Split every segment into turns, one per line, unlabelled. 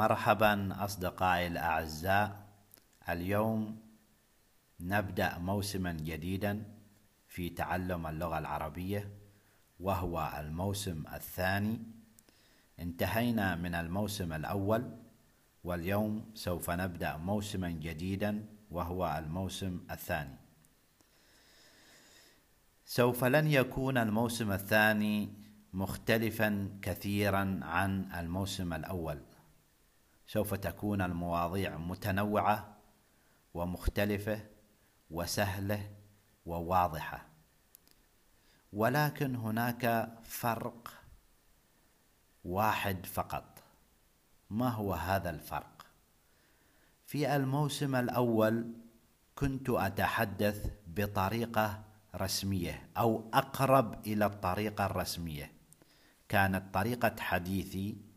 مرحبا أصدقائي الأعزاء. اليوم نبدأ موسما جديدا في تعلم اللغة العربية وهو الموسم الثاني. انتهينا من الموسم الأول واليوم سوف نبدأ موسما جديدا وهو الموسم الثاني. سوف لن يكون الموسم الثاني مختلفا كثيرا عن الموسم الأول. سوف تكون المواضيع متنوعة ومختلفة وسهلة وواضحة. ولكن هناك فرق واحد فقط. ما هو هذا الفرق؟ في الموسم الأول كنت أتحدث بطريقة رسمية أو أقرب إلى الطريقة الرسمية. كانت طريقة حديثي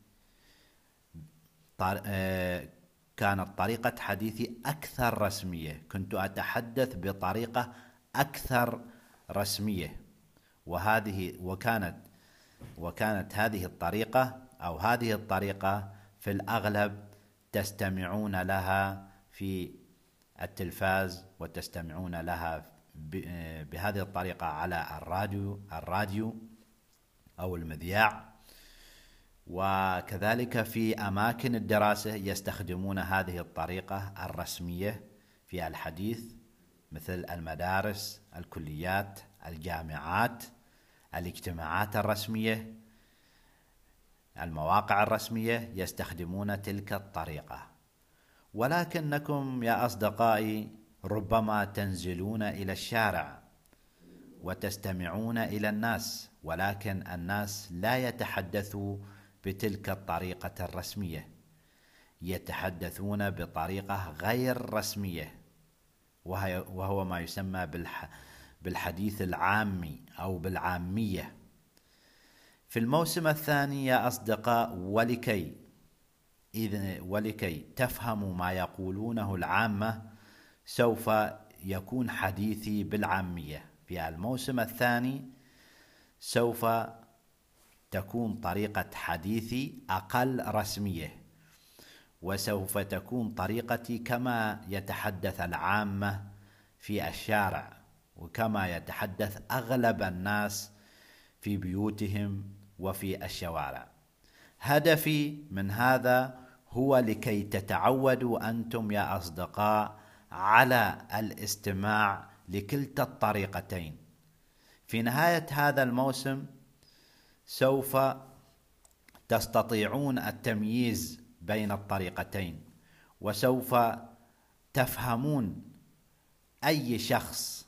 كانت طريقة حديثي أكثر رسمية. كنت أتحدث بطريقة أكثر رسمية. وهذه وكانت وكانت هذه الطريقة أو هذه الطريقة في الأغلب تستمعون لها في التلفاز وتستمعون لها بهذه الطريقة على الراديو الراديو أو المذياع. وكذلك في أماكن الدراسة يستخدمون هذه الطريقة الرسمية في الحديث مثل المدارس الكليات الجامعات الاجتماعات الرسمية المواقع الرسمية يستخدمون تلك الطريقة. ولكنكم يا أصدقائي ربما تنزلون إلى الشارع وتستمعون إلى الناس ولكن الناس لا يتحدثوا بتلك الطريقة الرسمية. يتحدثون بطريقة غير رسمية وهو ما يسمى بالحديث العامي أو بالعامية. في الموسم الثاني يا أصدقاء ولكي ولكي تفهموا ما يقولونه العامة سوف يكون حديثي بالعامية. في الموسم الثاني سوف تكون طريقة حديثي أقل رسمية وسوف تكون طريقتي كما يتحدث العامة في الشارع وكما يتحدث أغلب الناس في بيوتهم وفي الشوارع. هدفي من هذا هو لكي تتعودوا أنتم يا أصدقاء على الاستماع لكلتا الطريقتين. في نهاية هذا الموسم سوف تستطيعون التمييز بين الطريقتين وسوف تفهمون أي شخص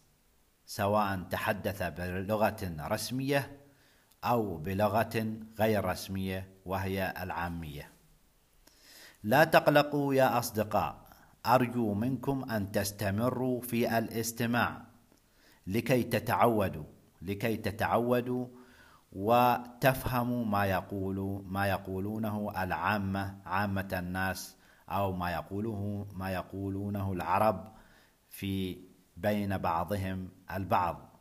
سواء تحدث بلغة رسمية أو بلغة غير رسمية وهي العامية. لا تقلقوا يا أصدقاء أرجو منكم أن تستمروا في الاستماع. لكي تتعودوا لكي تتعودوا وتفهموا ما يقول ما يقولونه العامة عامة الناس أو ما يقوله ما يقولونه العرب في بين بعضهم البعض.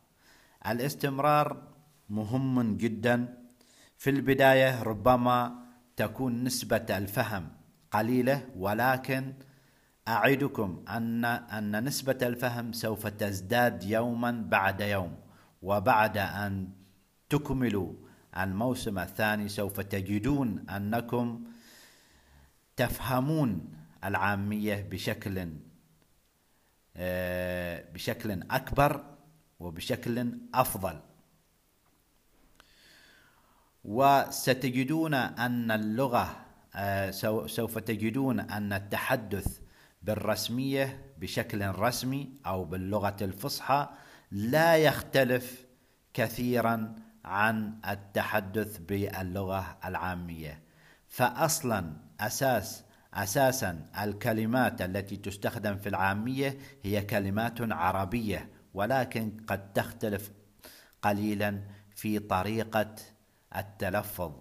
الاستمرار مهم جدا. في البداية ربما تكون نسبة الفهم قليلة ولكن أعدكم أن أن نسبة الفهم سوف تزداد يوما بعد يوم وبعد أن تكملوا الموسم الثاني سوف تجدون أنكم تفهمون العامية بشكل آه، بشكل أكبر وبشكل أفضل. وستجدون أن اللغة آه، سوف تجدون أن التحدث بالرسمية بشكل رسمي أو باللغة الفصحى لا يختلف كثيرا عن التحدث باللغة العامية. فاصلا أساس أساسا الكلمات التي تستخدم في العامية هي كلمات عربية ولكن قد تختلف قليلا في طريقة التلفظ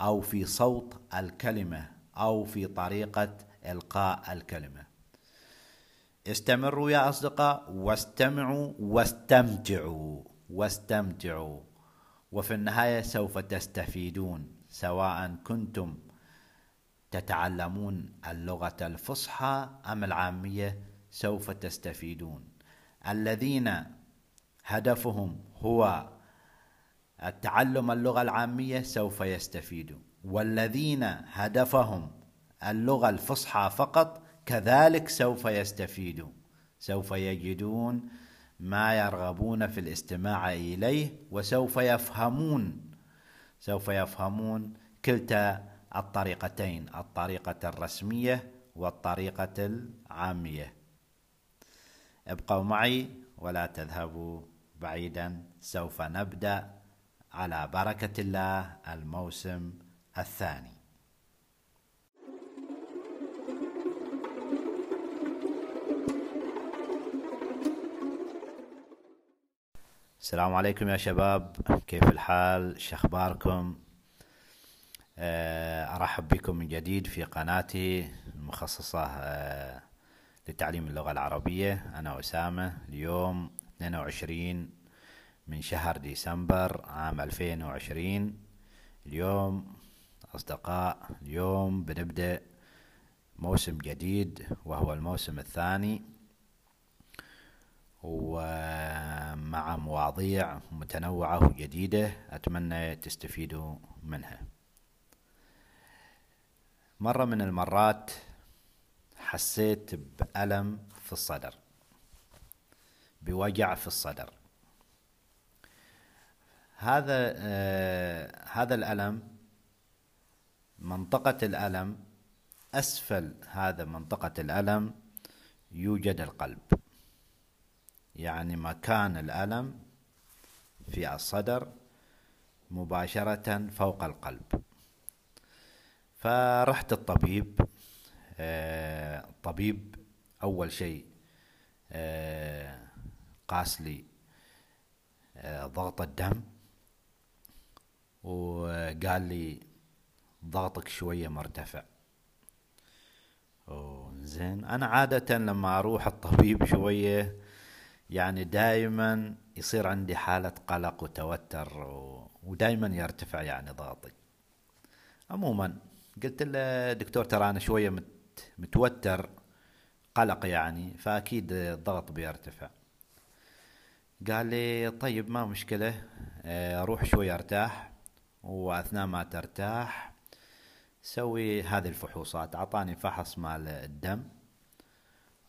أو في صوت الكلمة أو في طريقة إلقاء الكلمة. استمروا يا أصدقاء واستمعوا واستمتعوا واستمتعوا. وفي النهاية سوف تستفيدون سواء كنتم تتعلمون اللغة الفصحى أم العامية سوف تستفيدون. الذين هدفهم هو التعلم اللغة العامية سوف يستفيدون. والذين هدفهم اللغة الفصحى فقط كذلك سوف يستفيدون. سوف يجدون ما يرغبون في الاستماع إليه وسوف يفهمون سوف يفهمون كلتا الطريقتين الطريقة الرسمية والطريقة العامية. ابقوا معي ولا تذهبوا بعيدا سوف نبدأ على بركة الله الموسم الثاني. السلام عليكم يا شباب. كيف الحال؟ شخباركم آه، أرحب بكم من جديد في قناتي المخصصة آه، لتعليم اللغة العربية. أنا أسامة. اليوم 22 من شهر ديسمبر عام 2020 اليوم أصدقاء اليوم بنبدأ موسم جديد وهو الموسم الثاني. ومع مواضيع متنوعة وجديدة أتمنى تستفيدوا منها. مرة من المرات حسيت بألم في الصدر بوجع في الصدر. هذا آه هذا الألم منطقة الألم أسفل هذا منطقة الألم يوجد القلب. يعني مكان الألم في الصدر مباشرة فوق القلب. فرحت الطبيب الطبيب آه، أول شيء آه، قاس لي آه، ضغط الدم وقال لي ضغطك شوية مرتفع. زين. أنا عادة لما أروح الطبيب شوية يعني دائما يصير عندي حالة قلق وتوتر و... ودائما يرتفع يعني ضغطي. عموما قلت له دكتور ترى أنا شوية مت... متوتر قلق يعني فأكيد الضغط بيرتفع. قال لي طيب ما مشكلة آه، روح شوي أرتاح وأثناء ما ترتاح سوي هذه الفحوصات. أعطاني فحص مال الدم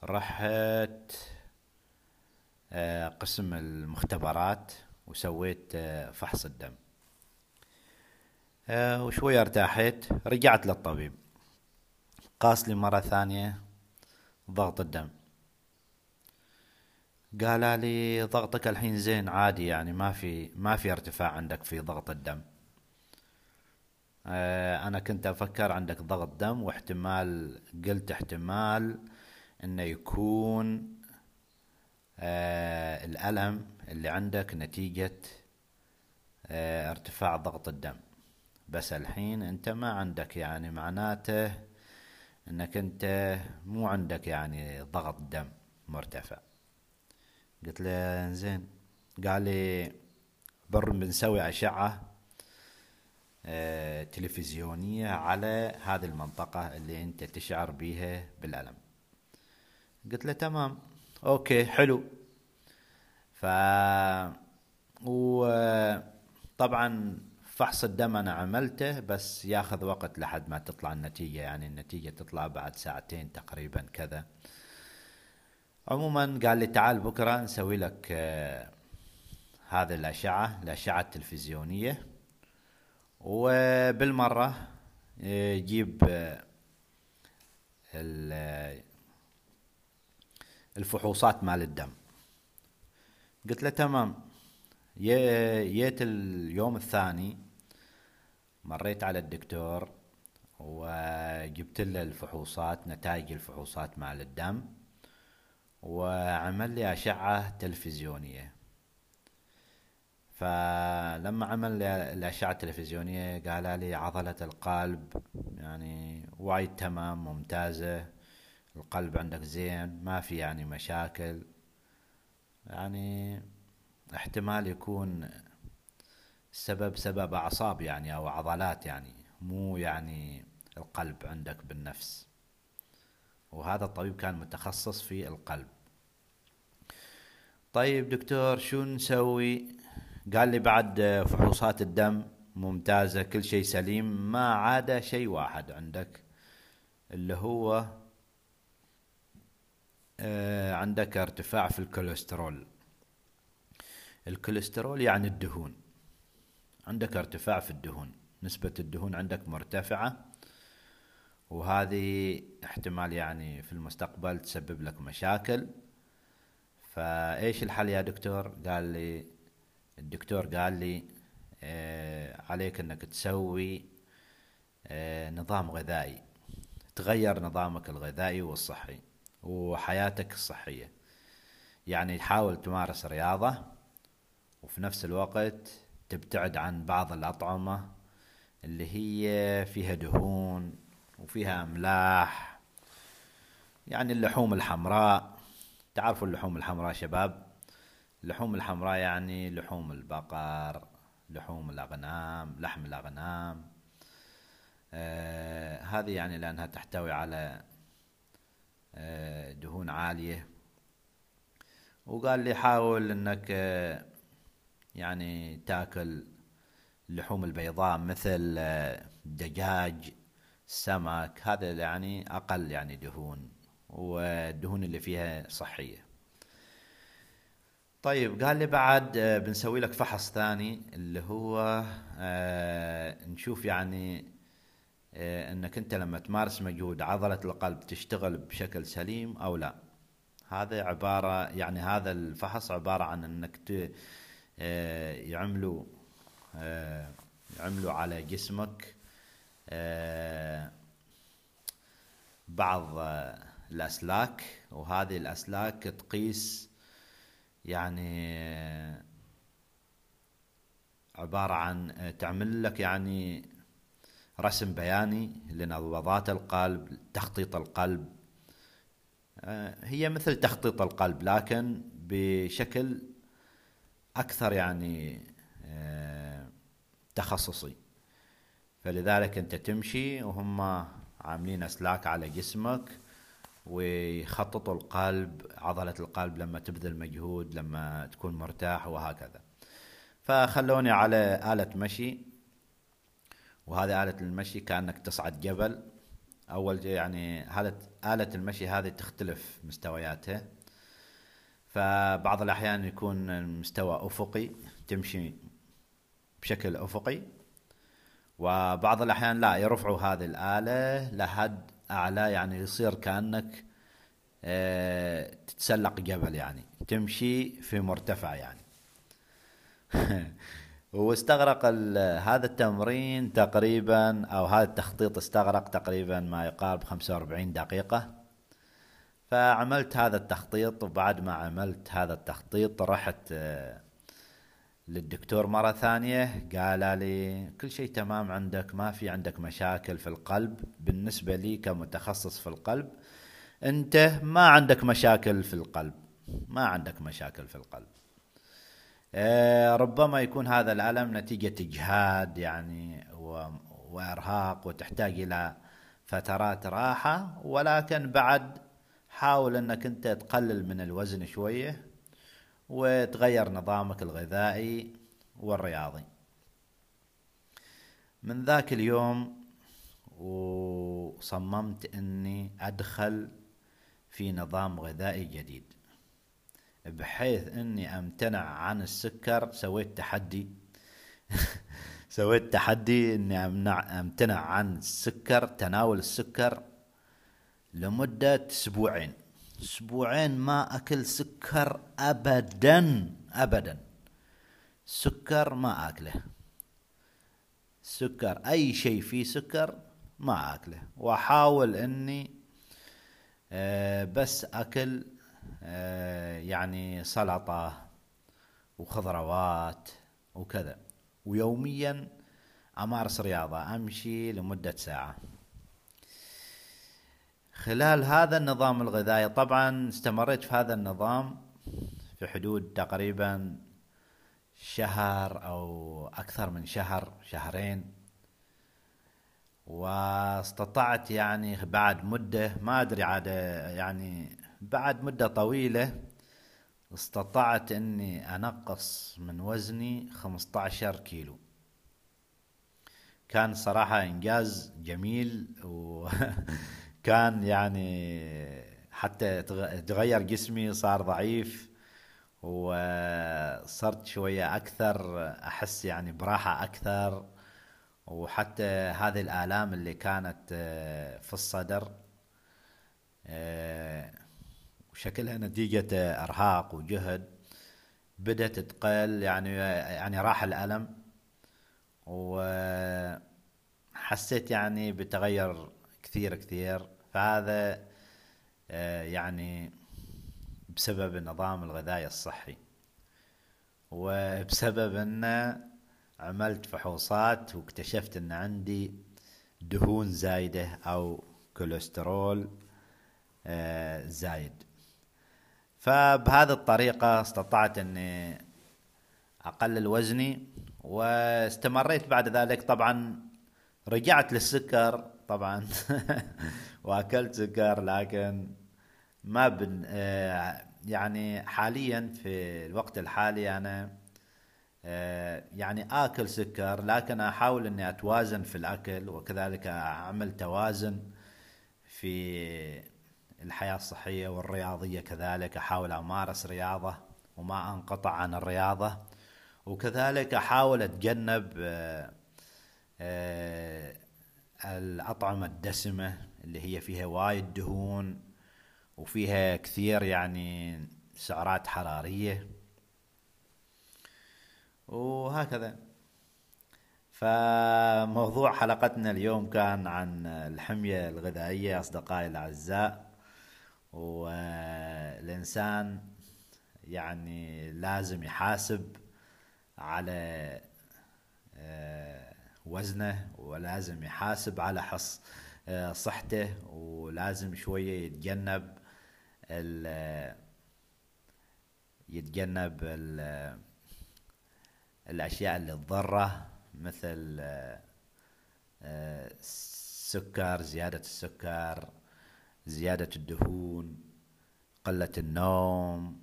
رحت قسم المختبرات وسويت آه، فحص الدم. آه، وشوي ارتاحت رجعت للطبيب. قاس لي مرة ثانية ضغط الدم. قال لي ضغطك الحين زين عادي يعني ما في ما في ارتفاع عندك في ضغط الدم. أنا كنت أفكر عندك ضغط دم واحتمال قلت احتمال إنه يكون آه الألم اللي عندك نتيجة آه ارتفاع ضغط الدم. بس الحين انت ما عندك يعني معناته انك انت مو عندك يعني ضغط دم مرتفع. قلت له زين قال لي بر بنسوي أشعة آه تلفزيونية على هذه المنطقة اللي انت تشعر بيها بالألم. قلت له تمام. أوكي حلو. ف وطبعا فحص الدم أنا عملته بس ياخذ وقت لحد ما تطلع النتيجة يعني النتيجة تطلع بعد ساعتين تقريبا كذا. عموما قال لي تعال بكرة نسوي لك آه، هذه الأشعة الأشعة التلفزيونية. وبالمرة آه، جيب آه، الفحوصات مال الدم. قلت له تمام. جيت اليوم الثاني مريت على الدكتور وجبت له الفحوصات نتائج الفحوصات مال الدم وعمل لي أشعة تلفزيونية. فلما عمل لي الأشعة التلفزيونية قال لي عضلة القلب يعني وايد تمام ممتازة. القلب عندك زين ما في يعني مشاكل. يعني احتمال يكون السبب سبب أعصاب يعني أو عضلات يعني مو يعني القلب عندك بالنفس. وهذا الطبيب كان متخصص في القلب. طيب دكتور شو نسوي؟ قال لي بعد فحوصات الدم ممتازة كل شيء سليم ما عدا شيء واحد عندك اللي هو عندك ارتفاع في الكوليسترول. الكوليسترول يعني الدهون. عندك ارتفاع في الدهون. نسبة الدهون عندك مرتفعة وهذه احتمال يعني في المستقبل تسبب لك مشاكل. فايش الحل يا دكتور؟ قال لي الدكتور قال لي آه عليك انك تسوي آه نظام غذائي. تغير نظامك الغذائي والصحي. وحياتك الصحية. يعني تحاول تمارس رياضة وفي نفس الوقت تبتعد عن بعض الأطعمة اللي هي فيها دهون وفيها أملاح. يعني اللحوم الحمراء. تعرفوا اللحوم الحمراء شباب؟ اللحوم الحمراء يعني لحوم البقر لحوم الأغنام لحم الأغنام. آه هذه يعني لأنها تحتوي على عالية. وقال لي حاول إنك يعني تاكل اللحوم البيضاء مثل الدجاج آه، السمك هذا يعني أقل يعني دهون والدهون اللي فيها صحية. طيب قال لي بعد بنسوي لك فحص ثاني اللي هو نشوف يعني إنك أنت لما تمارس مجهود عضلة القلب تشتغل بشكل سليم أو لا. هذا عبارة يعني هذا الفحص عبارة عن إنك آه، يعملوا آه، يعملوا على جسمك آه، بعض الأسلاك وهذه الأسلاك تقيس يعني عبارة عن تعمل لك يعني رسم بياني لنبضات القلب تخطيط القلب هي مثل تخطيط القلب لكن بشكل أكثر يعني آه، تخصصي. فلذلك أنت تمشي وهم عاملين أسلاك على جسمك ويخططوا القلب عضلة القلب لما تبذل مجهود لما تكون مرتاح وهكذا. فخلوني على آلة مشي وهذه آلة المشي كأنك تصعد جبل. أول يعني هذه آلة المشي هذه تختلف مستوياتها. فبعض الأحيان يكون المستوى أفقي تمشي بشكل أفقي. وبعض الأحيان لا يرفعوا هذه الآلة لحد أعلى يعني يصير كأنك آه، تتسلق جبل يعني تمشي في مرتفع يعني. واستغرق هذا التمرين تقريبا أو هذا التخطيط استغرق تقريبا ما يقارب 45 دقيقة. فعملت هذا التخطيط وبعد ما عملت هذا التخطيط رحت آه، للدكتور مرة ثانية. قال لي كل شيء تمام عندك ما في عندك مشاكل في القلب. بالنسبة لي كمتخصص في القلب أنت ما عندك مشاكل في القلب ما عندك مشاكل في القلب. ربما يكون هذا الألم نتيجة إجهاد يعني وإرهاق وتحتاج إلى فترات راحة ولكن بعد حاول إنك أنت تقلل من الوزن شوية وتغير نظامك الغذائي والرياضي. من ذاك اليوم وصممت إني أدخل في نظام غذائي جديد. بحيث إني أمتنع عن السكر سويت تحدي. سويت تحدي إني أمنع أمتنع عن السكر تناول السكر لمدة أسبوعين. أسبوعين ما أكل سكر ابدا ابدا. سكر ما أكله. سكر أي شيء فيه سكر ما أكله. وأحاول إني آه، بس أكل يعني سلطة وخضروات وكذا. ويوميا أمارس رياضة أمشي لمدة ساعة. خلال هذا النظام الغذائي طبعا استمريت في هذا النظام في حدود تقريبا شهر أو أكثر من شهر شهرين. واستطعت يعني بعد مدة ما أدري عاد يعني بعد مدة طويلة استطعت إني أنقص من وزني 15 كيلو. كان صراحة إنجاز جميل وكان يعني حتى تغير جسمي صار ضعيف وصرت شوية أكثر أحس يعني براحة أكثر وحتى هذه الآلام اللي كانت في الصدر شكلها نتيجة إرهاق وجهد بدأت تقل يعني يعني راح الألم وحسيت يعني بتغير كثير كثير. فهذا يعني بسبب النظام الغذائي الصحي وبسبب أن عملت فحوصات واكتشفت أن عندي دهون زايدة أو كوليسترول آه، زايد. فبهذه الطريقة استطعت إني أقلل وزني واستمريت بعد ذلك. طبعا رجعت للسكر طبعا وأكلت سكر لكن ما بن آه، يعني حاليا في الوقت الحالي أنا آه، يعني آكل سكر لكن أحاول إني أتوازن في الأكل وكذلك أعمل توازن في الحياة الصحية والرياضية كذلك أحاول أمارس رياضة وما أنقطع عن الرياضة. وكذلك أحاول أتجنب آه، آه، الأطعمة الدسمة اللي هي فيها وايد دهون وفيها كثير يعني سعرات حرارية. وهكذا. فموضوع حلقتنا اليوم كان عن الحمية الغذائية أصدقائي الأعزاء. والإنسان يعني لازم يحاسب على آه، وزنه ولازم يحاسب على حص آه، صحته ولازم شوية يتجنب ال يتجنب ال الأشياء اللي تضره مثل آه، السكر زيادة السكر زيادة الدهون قلة النوم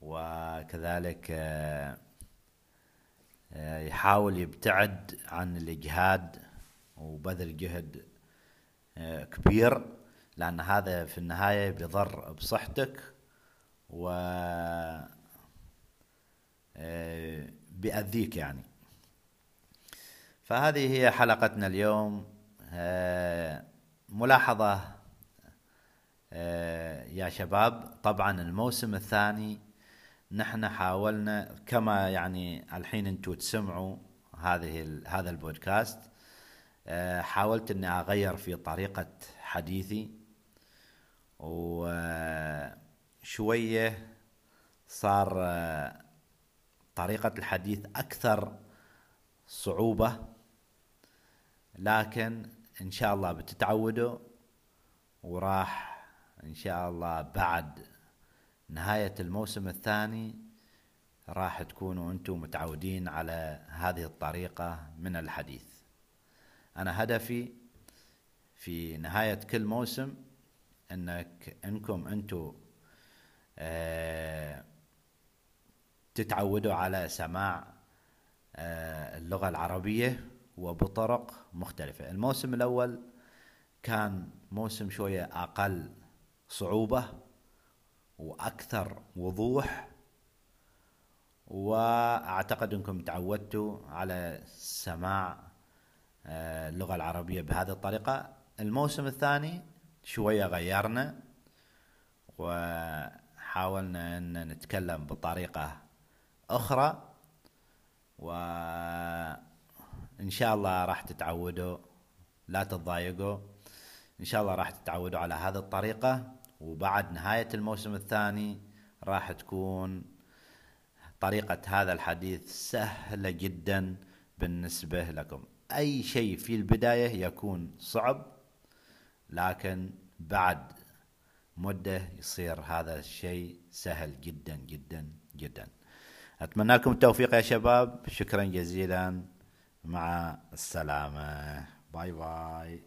وكذلك آه، آه، يحاول يبتعد عن الإجهاد وبذل جهد آه، كبير لأن هذا في النهاية بيضر بصحتك و بيأذيك يعني. فهذه هي حلقتنا اليوم. ملاحظة آه، يا شباب طبعا الموسم الثاني نحن حاولنا كما يعني الحين أنتم تسمعوا هذه هذا البودكاست آه، حاولت إني أغير في طريقة حديثي وشوية صار آه، طريقة الحديث أكثر صعوبة لكن إن شاء الله بتتعودوا وراح إن شاء الله بعد نهاية الموسم الثاني راح تكونوا أنتم متعودين على هذه الطريقة من الحديث. أنا هدفي في نهاية كل موسم إنك إنكم أنتم آه تتعودوا على سماع آه اللغة العربية وبطرق مختلفة. الموسم الأول كان موسم شوية أقل صعوبة وأكثر وضوح وأعتقد أنكم تعودتوا على سماع آه، اللغة العربية بهذه الطريقة. الموسم الثاني شوية غيرنا وحاولنا أن نتكلم بطريقة أخرى وإن شاء الله راح تتعودوا لا تتضايقوا. إن شاء الله راح تتعودوا على هذه الطريقة. وبعد نهاية الموسم الثاني راح تكون طريقة هذا الحديث سهلة جدا بالنسبة لكم. أي شيء في البداية يكون صعب لكن بعد مدة يصير هذا الشيء سهل جدا جدا جدا. أتمنى لكم التوفيق يا شباب. شكرا جزيلا. مع السلامة. باي باي.